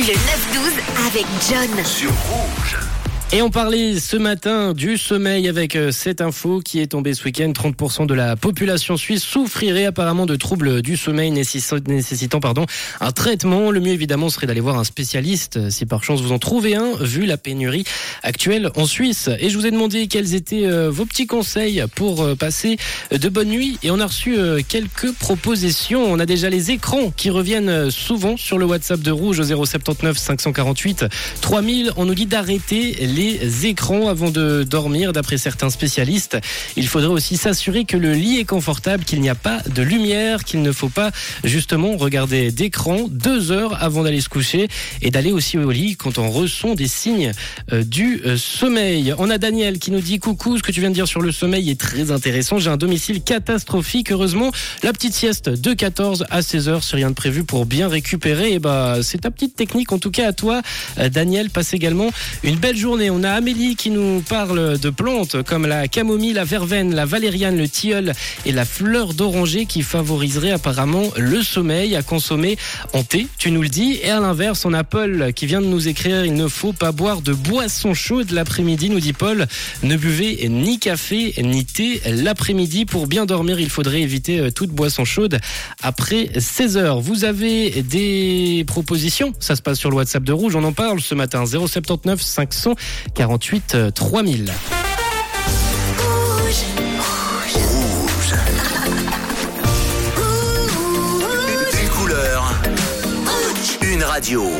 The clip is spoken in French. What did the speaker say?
Le 9-12 avec John. Sur Rouge. Et on parlait ce matin du sommeil avec euh, cette info qui est tombée ce week-end. 30% de la population suisse souffrirait apparemment de troubles du sommeil nécessitant pardon, un traitement. Le mieux évidemment serait d'aller voir un spécialiste euh, si par chance vous en trouvez un, vu la pénurie actuelle en Suisse. Et je vous ai demandé quels étaient euh, vos petits conseils pour passer de bonnes nuits. Et on a reçu quelques propositions. On a déjà les écrans qui reviennent souvent sur le WhatsApp de Rouge au 079 548 3000. On nous dit d'arrêter les les écrans avant de dormir. D'après certains spécialistes, il faudrait aussi s'assurer que le lit est confortable, qu'il n'y a pas de lumière, qu'il ne faut pas justement regarder d'écran deux heures avant d'aller se coucher et d'aller aussi au lit quand on ressent des signes euh, du euh, sommeil. On a Daniel qui nous dit coucou, ce que tu viens de dire sur le sommeil est très intéressant. J'ai un domicile catastrophique. Heureusement, la petite sieste de 14 à 16 heures, c'est rien de prévu pour bien récupérer. Et bah, c'est ta petite technique. En tout cas, à toi, euh, Daniel, passe également une belle journée on a Amélie qui nous parle de plantes comme la camomille, la verveine, la valériane, le tilleul et la fleur d'oranger qui favoriseraient apparemment le sommeil à consommer en thé, tu nous le dis. Et à l'inverse, on a Paul qui vient de nous écrire il ne faut pas boire de boisson chaude l'après-midi, nous dit Paul. Ne buvez ni café ni thé l'après-midi. Pour bien dormir, il faudrait éviter euh, toute boisson chaude après 16 heures. Vous avez des propositions? Ça se passe sur le WhatsApp de Rouge, on en parle ce matin. 079 500 48 3000. Rouge. Une couleur. Une radio.